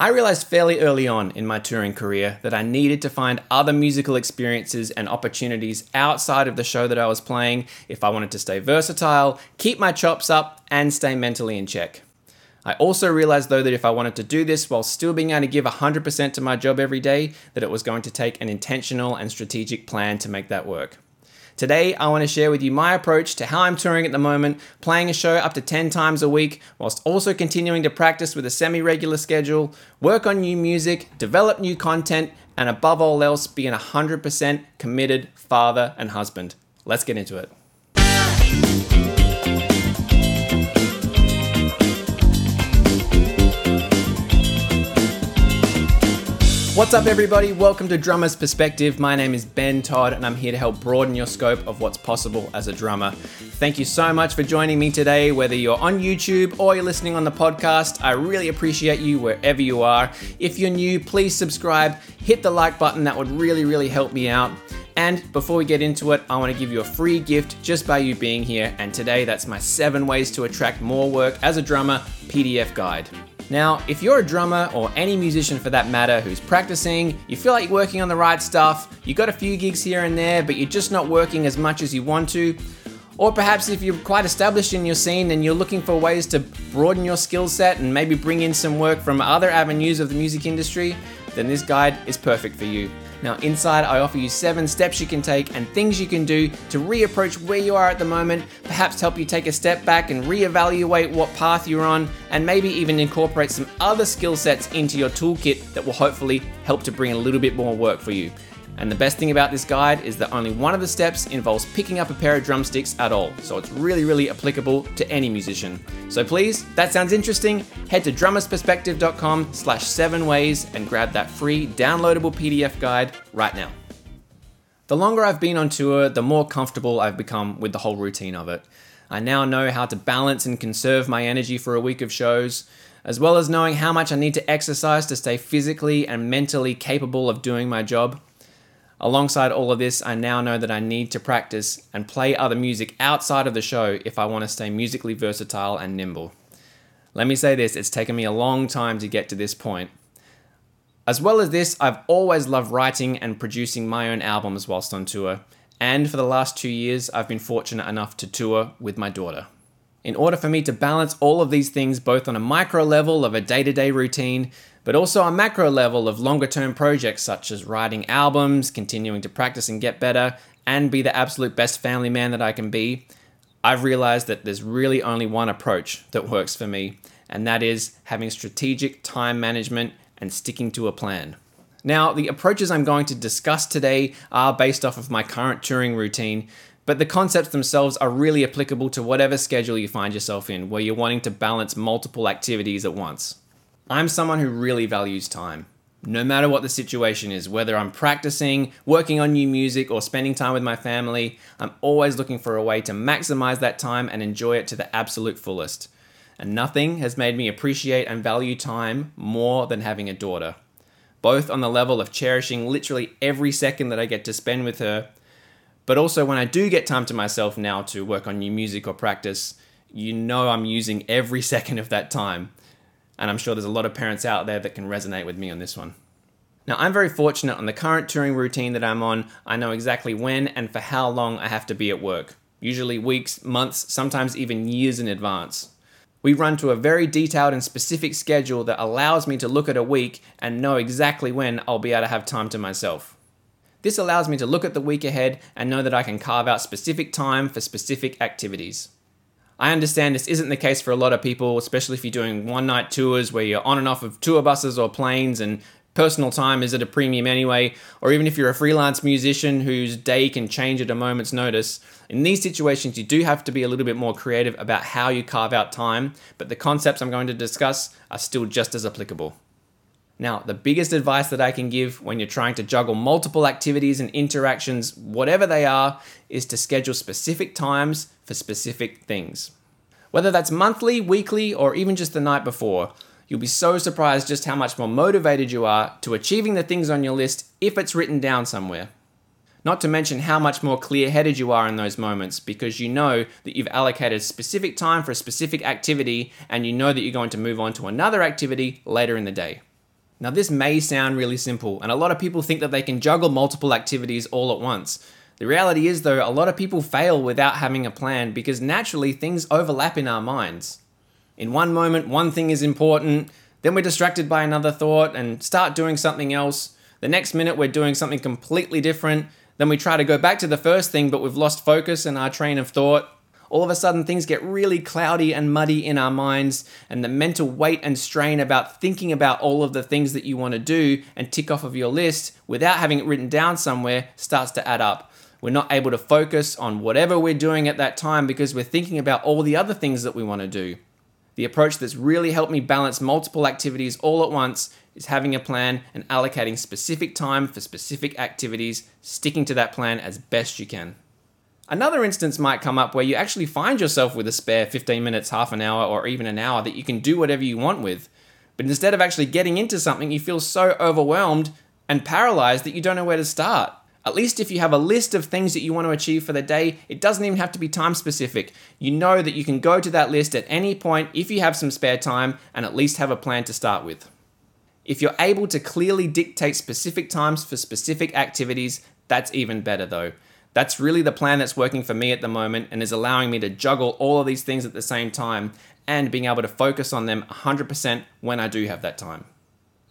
I realized fairly early on in my touring career that I needed to find other musical experiences and opportunities outside of the show that I was playing if I wanted to stay versatile, keep my chops up, and stay mentally in check. I also realized though that if I wanted to do this while still being able to give 100% to my job every day, that it was going to take an intentional and strategic plan to make that work. Today, I want to share with you my approach to how I'm touring at the moment, playing a show up to 10 times a week, whilst also continuing to practice with a semi regular schedule, work on new music, develop new content, and above all else, be an 100% committed father and husband. Let's get into it. What's up, everybody? Welcome to Drummer's Perspective. My name is Ben Todd, and I'm here to help broaden your scope of what's possible as a drummer. Thank you so much for joining me today, whether you're on YouTube or you're listening on the podcast. I really appreciate you wherever you are. If you're new, please subscribe, hit the like button, that would really, really help me out. And before we get into it, I want to give you a free gift just by you being here. And today, that's my seven ways to attract more work as a drummer PDF guide. Now, if you're a drummer or any musician for that matter who's practicing, you feel like you're working on the right stuff, You've got a few gigs here and there, but you're just not working as much as you want to, or perhaps if you're quite established in your scene and you're looking for ways to broaden your skill set and maybe bring in some work from other avenues of the music industry, then this guide is perfect for you. Now, inside, I offer you seven steps you can take and things you can do to reapproach where you are at the moment, perhaps help you take a step back and reevaluate what path you're on, and maybe even incorporate some other skill sets into your toolkit that will hopefully help to bring a little bit more work for you. And the best thing about this guide is that only one of the steps involves picking up a pair of drumsticks at all, so it's really, really applicable to any musician. So please, that sounds interesting, head to drummersperspective.com slash seven ways and grab that free downloadable PDF guide right now. The longer I've been on tour, the more comfortable I've become with the whole routine of it. I now know how to balance and conserve my energy for a week of shows, as well as knowing how much I need to exercise to stay physically and mentally capable of doing my job. Alongside all of this, I now know that I need to practice and play other music outside of the show if I want to stay musically versatile and nimble. Let me say this it's taken me a long time to get to this point. As well as this, I've always loved writing and producing my own albums whilst on tour, and for the last two years, I've been fortunate enough to tour with my daughter. In order for me to balance all of these things both on a micro level of a day to day routine but also a macro level of longer term projects such as writing albums, continuing to practice and get better, and be the absolute best family man that I can be, I've realized that there's really only one approach that works for me, and that is having strategic time management and sticking to a plan. Now, the approaches I'm going to discuss today are based off of my current touring routine, but the concepts themselves are really applicable to whatever schedule you find yourself in, where you're wanting to balance multiple activities at once. I'm someone who really values time. No matter what the situation is, whether I'm practicing, working on new music, or spending time with my family, I'm always looking for a way to maximize that time and enjoy it to the absolute fullest. And nothing has made me appreciate and value time more than having a daughter. Both on the level of cherishing literally every second that I get to spend with her, but also when I do get time to myself now to work on new music or practice, you know I'm using every second of that time and I'm sure there's a lot of parents out there that can resonate with me on this one. Now, I'm very fortunate on the current touring routine that I'm on. I know exactly when and for how long I have to be at work, usually weeks, months, sometimes even years in advance. We run to a very detailed and specific schedule that allows me to look at a week and know exactly when I'll be able to have time to myself. This allows me to look at the week ahead and know that I can carve out specific time for specific activities. I understand this isn't the case for a lot of people, especially if you're doing one night tours where you're on and off of tour buses or planes and personal time is at a premium anyway, or even if you're a freelance musician whose day can change at a moment's notice. In these situations, you do have to be a little bit more creative about how you carve out time, but the concepts I'm going to discuss are still just as applicable. Now, the biggest advice that I can give when you're trying to juggle multiple activities and interactions, whatever they are, is to schedule specific times for specific things. Whether that's monthly, weekly, or even just the night before, you'll be so surprised just how much more motivated you are to achieving the things on your list if it's written down somewhere. Not to mention how much more clear headed you are in those moments because you know that you've allocated specific time for a specific activity and you know that you're going to move on to another activity later in the day. Now, this may sound really simple, and a lot of people think that they can juggle multiple activities all at once. The reality is, though, a lot of people fail without having a plan because naturally things overlap in our minds. In one moment, one thing is important, then we're distracted by another thought and start doing something else. The next minute, we're doing something completely different. Then we try to go back to the first thing, but we've lost focus and our train of thought all of a sudden things get really cloudy and muddy in our minds, and the mental weight and strain about thinking about all of the things that you want to do and tick off of your list without having it written down somewhere starts to add up. We're not able to focus on whatever we're doing at that time because we're thinking about all the other things that we want to do. The approach that's really helped me balance multiple activities all at once is having a plan and allocating specific time for specific activities, sticking to that plan as best you can. Another instance might come up where you actually find yourself with a spare 15 minutes, half an hour, or even an hour that you can do whatever you want with. But instead of actually getting into something, you feel so overwhelmed and paralyzed that you don't know where to start. At least if you have a list of things that you want to achieve for the day, it doesn't even have to be time specific. You know that you can go to that list at any point if you have some spare time and at least have a plan to start with. If you're able to clearly dictate specific times for specific activities, that's even better though. That's really the plan that's working for me at the moment and is allowing me to juggle all of these things at the same time and being able to focus on them 100% when I do have that time.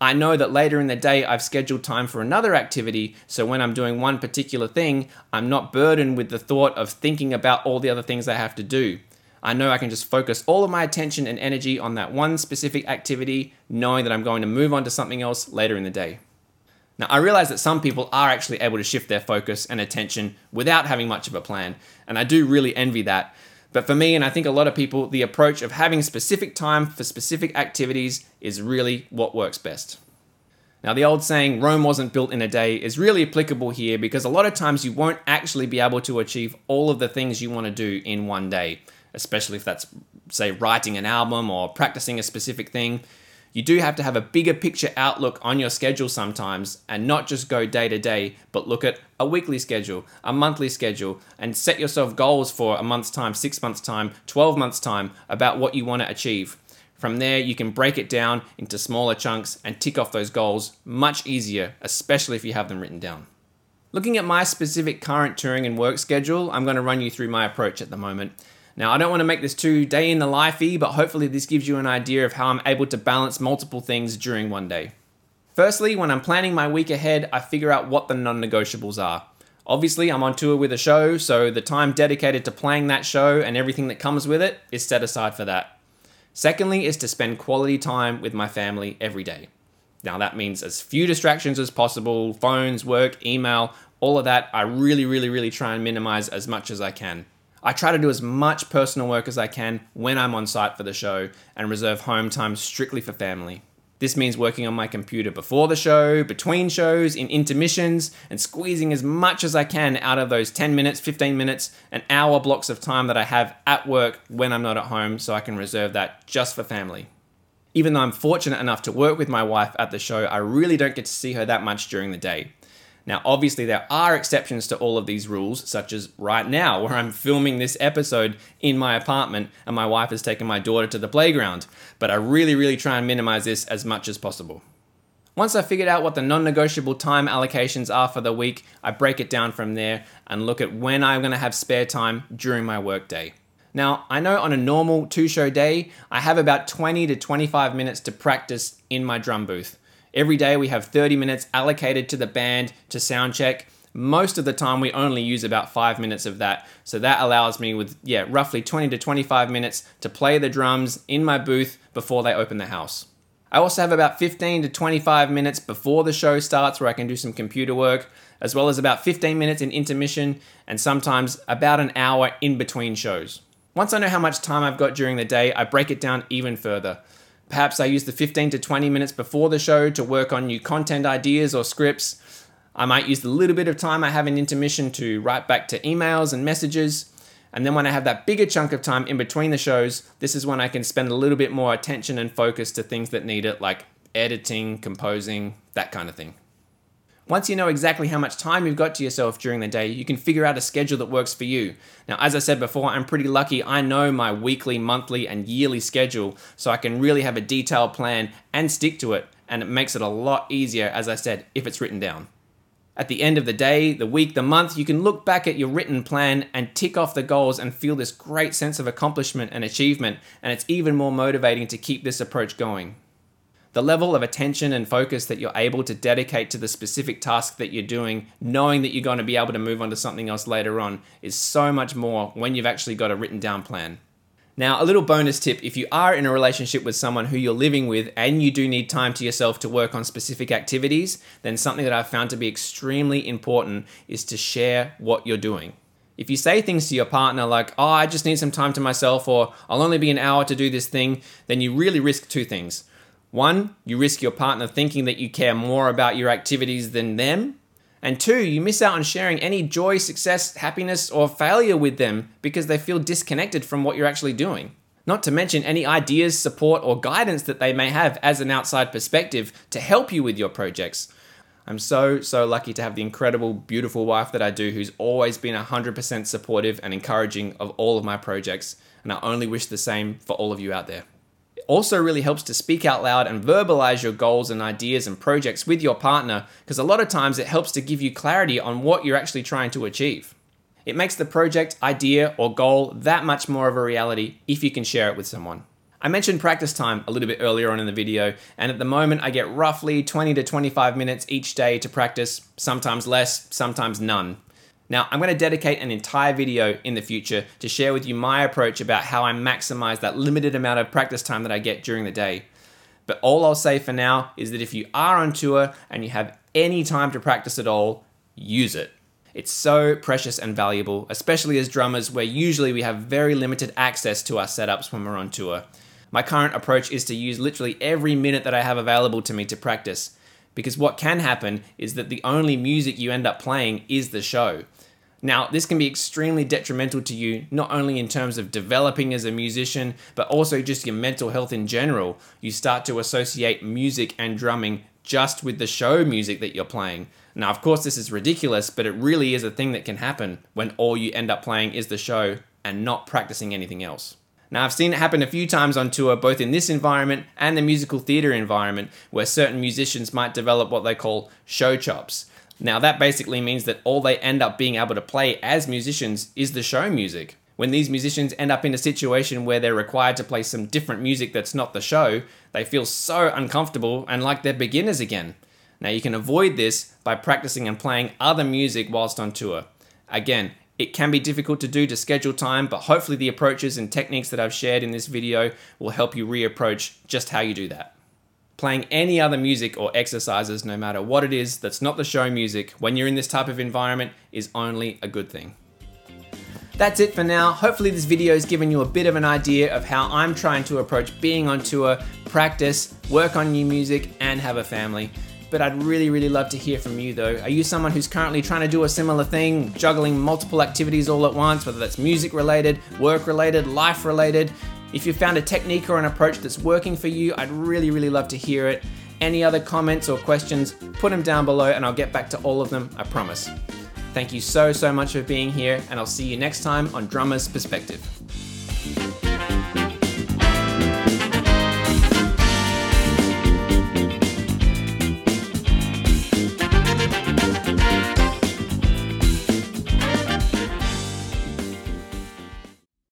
I know that later in the day I've scheduled time for another activity, so when I'm doing one particular thing, I'm not burdened with the thought of thinking about all the other things I have to do. I know I can just focus all of my attention and energy on that one specific activity, knowing that I'm going to move on to something else later in the day. Now, I realize that some people are actually able to shift their focus and attention without having much of a plan, and I do really envy that. But for me, and I think a lot of people, the approach of having specific time for specific activities is really what works best. Now, the old saying, Rome wasn't built in a day, is really applicable here because a lot of times you won't actually be able to achieve all of the things you want to do in one day, especially if that's, say, writing an album or practicing a specific thing you do have to have a bigger picture outlook on your schedule sometimes and not just go day to day, but look at a weekly schedule, a monthly schedule, and set yourself goals for a month's time, six months' time, 12 months' time about what you want to achieve. From there, you can break it down into smaller chunks and tick off those goals much easier, especially if you have them written down. Looking at my specific current touring and work schedule, I'm going to run you through my approach at the moment. Now, I don't want to make this too day in the lifey, but hopefully this gives you an idea of how I'm able to balance multiple things during one day. Firstly, when I'm planning my week ahead, I figure out what the non negotiables are. Obviously, I'm on tour with a show, so the time dedicated to playing that show and everything that comes with it is set aside for that. Secondly, is to spend quality time with my family every day. Now, that means as few distractions as possible phones, work, email, all of that. I really, really, really try and minimize as much as I can. I try to do as much personal work as I can when I'm on site for the show and reserve home time strictly for family. This means working on my computer before the show, between shows, in intermissions, and squeezing as much as I can out of those 10 minutes, 15 minutes, and hour blocks of time that I have at work when I'm not at home so I can reserve that just for family. Even though I'm fortunate enough to work with my wife at the show, I really don't get to see her that much during the day. Now, obviously, there are exceptions to all of these rules, such as right now, where I'm filming this episode in my apartment and my wife has taken my daughter to the playground. But I really, really try and minimize this as much as possible. Once I figured out what the non negotiable time allocations are for the week, I break it down from there and look at when I'm going to have spare time during my workday. Now, I know on a normal two show day, I have about 20 to 25 minutes to practice in my drum booth. Every day we have 30 minutes allocated to the band to sound check. Most of the time we only use about five minutes of that. So that allows me with, yeah, roughly 20 to 25 minutes to play the drums in my booth before they open the house. I also have about 15 to 25 minutes before the show starts where I can do some computer work, as well as about 15 minutes in intermission and sometimes about an hour in between shows. Once I know how much time I've got during the day, I break it down even further. Perhaps I use the 15 to 20 minutes before the show to work on new content ideas or scripts. I might use the little bit of time I have in intermission to write back to emails and messages. And then when I have that bigger chunk of time in between the shows, this is when I can spend a little bit more attention and focus to things that need it, like editing, composing, that kind of thing. Once you know exactly how much time you've got to yourself during the day, you can figure out a schedule that works for you. Now, as I said before, I'm pretty lucky. I know my weekly, monthly, and yearly schedule, so I can really have a detailed plan and stick to it and it makes it a lot easier, as I said, if it's written down. At the end of the day, the week, the month, you can look back at your written plan and tick off the goals and feel this great sense of accomplishment and achievement, and it's even more motivating to keep this approach going. The level of attention and focus that you're able to dedicate to the specific task that you're doing, knowing that you're going to be able to move on to something else later on, is so much more when you've actually got a written down plan. Now, a little bonus tip if you are in a relationship with someone who you're living with and you do need time to yourself to work on specific activities, then something that I've found to be extremely important is to share what you're doing. If you say things to your partner like, oh, I just need some time to myself, or I'll only be an hour to do this thing, then you really risk two things. One, you risk your partner thinking that you care more about your activities than them. And two, you miss out on sharing any joy, success, happiness, or failure with them because they feel disconnected from what you're actually doing. Not to mention any ideas, support, or guidance that they may have as an outside perspective to help you with your projects. I'm so, so lucky to have the incredible, beautiful wife that I do who's always been 100% supportive and encouraging of all of my projects. And I only wish the same for all of you out there also really helps to speak out loud and verbalize your goals and ideas and projects with your partner because a lot of times it helps to give you clarity on what you're actually trying to achieve. It makes the project, idea, or goal that much more of a reality if you can share it with someone. I mentioned practice time a little bit earlier on in the video, and at the moment I get roughly 20 to 25 minutes each day to practice, sometimes less, sometimes none. Now, I'm going to dedicate an entire video in the future to share with you my approach about how I maximize that limited amount of practice time that I get during the day. But all I'll say for now is that if you are on tour and you have any time to practice at all, use it. It's so precious and valuable, especially as drummers, where usually we have very limited access to our setups when we're on tour. My current approach is to use literally every minute that I have available to me to practice. Because what can happen is that the only music you end up playing is the show. Now, this can be extremely detrimental to you, not only in terms of developing as a musician, but also just your mental health in general. You start to associate music and drumming just with the show music that you're playing. Now, of course, this is ridiculous, but it really is a thing that can happen when all you end up playing is the show and not practicing anything else. Now, I've seen it happen a few times on tour, both in this environment and the musical theatre environment, where certain musicians might develop what they call show chops. Now, that basically means that all they end up being able to play as musicians is the show music. When these musicians end up in a situation where they're required to play some different music that's not the show, they feel so uncomfortable and like they're beginners again. Now, you can avoid this by practicing and playing other music whilst on tour. Again, it can be difficult to do to schedule time, but hopefully, the approaches and techniques that I've shared in this video will help you reapproach just how you do that. Playing any other music or exercises, no matter what it is, that's not the show music, when you're in this type of environment, is only a good thing. That's it for now. Hopefully, this video has given you a bit of an idea of how I'm trying to approach being on tour, practice, work on new music, and have a family. But I'd really, really love to hear from you though. Are you someone who's currently trying to do a similar thing, juggling multiple activities all at once, whether that's music related, work related, life related? If you found a technique or an approach that's working for you, I'd really, really love to hear it. Any other comments or questions, put them down below and I'll get back to all of them, I promise. Thank you so, so much for being here, and I'll see you next time on Drummer's Perspective.